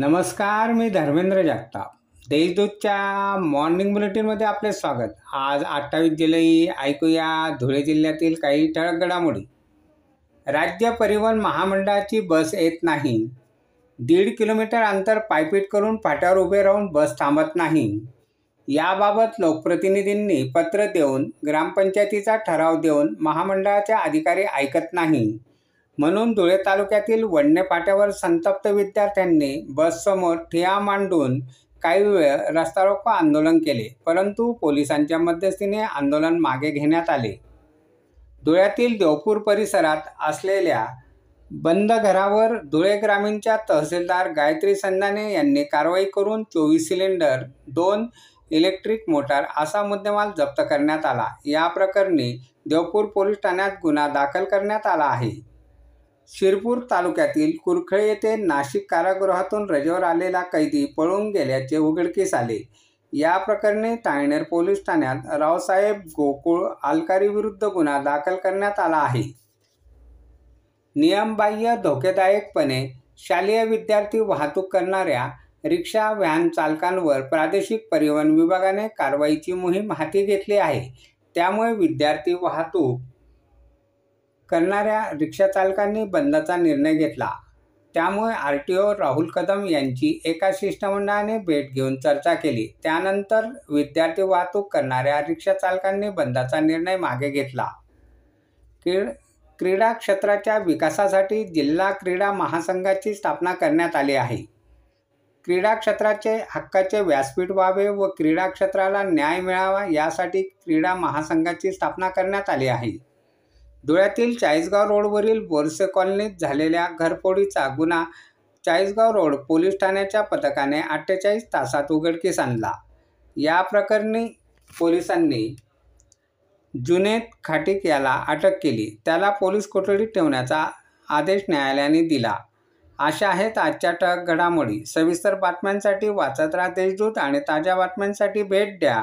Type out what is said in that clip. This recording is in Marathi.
नमस्कार मी धर्मेंद्र जगताप. देशदूतच्या मॉर्निंग बुलेटिनमध्ये आपले स्वागत. आज अठ्ठावीस जुलै ऐकूया धुळे जिल्ह्यातील काही ठळक घडामोडी. राज्य परिवहन महामंडळाची बस येत नाही. दीड किलोमीटर अंतर पायपीट करून फाट्यावर उभे राहून बस थांबत नाही. याबाबत लोकप्रतिनिधींनी पत्र देऊन ग्रामपंचायतीचा ठराव देऊन महामंडळाचे अधिकारी ऐकत नाही. म्हणून धुळे तालुक्यातील वडणे फाट्यावर संतप्त विद्यार्थ्यांनी बससमोर ठिया मांडून काही वेळ रस्ता रोको आंदोलन केले परंतु पोलिसांच्या मध्यस्थीने आंदोलन मागे घेण्यात आले. धुळ्यातील देवपूर परिसरात असलेल्या बंद घरावर धुळे ग्रामीणच्या तहसीलदार गायत्री संधाने यांनी कारवाई करून चोवीस सिलेंडर दोन इलेक्ट्रिक मोटार असा मुद्देमाल जप्त करण्यात आला. या प्रकरणी देवपूर पोलीस ठाण्यात गुन्हा दाखल करण्यात आला आहे. शिरपूर तालुक्यातील कुरखळे येथे नाशिक कारागृहातून रजेवर आलेला कैदी पळून गेल्याचे उघडकीस आले. या प्रकरणी ताळनेर पोलीस ठाण्यात रावसाहेब गोकुळ आलकारी विरुद्ध गुन्हा दाखल करण्यात आला आहे. नियमबाह्य धोकेदायकपणे शालेय विद्यार्थी वाहतूक करणाऱ्या रिक्षा व्हॅन चालकांवर प्रादेशिक परिवहन विभागाने कारवाईची मोहीम हाती घेतली आहे. त्यामुळे विद्यार्थी वाहतूक करणाऱ्या रिक्षाचालकांनी बंदचा निर्णय घेतला. त्यामुळे R T O Rahul Kadam यांची एका शिष्टमंडळाने भेट घेऊन चर्चा केली. त्यानंतर विद्यार्थी वाहतूक करणाऱ्या रिक्षाचालकांनी बंदाचा निर्णय मागे घेतला. क्रीड क्रीडा क्षेत्राच्या विकासासाठी जिल्हा क्रीडा महासंघाची स्थापना करण्यात आली आहे. क्रीडा क्षेत्राचे हक्काचे व्यासपीठ व्हावे व क्रीडा क्षेत्राला न्याय मिळावा यासाठी क्रीडा महासंघाची स्थापना करण्यात आली आहे. धुळ्यातील चाळीसगाव रोडवरील बोरसे कॉलनीत झालेल्या घरफोडीचा गुन्हा चाळीसगाव रोड पोलीस ठाण्याच्या पथकाने अठ्ठेचाळीस तासात उघडकीस आणला. या प्रकरणी पोलिसांनी जुनेद खाटिक याला अटक केली. त्याला पोलीस कोठडीत ठेवण्याचा आदेश न्यायालयाने दिला. अशा आहेत आजच्या टक घडामोडी. सविस्तर बातम्यांसाठी वाचत राहा देशदूत आणि ताज्या बातम्यांसाठी भेट द्या.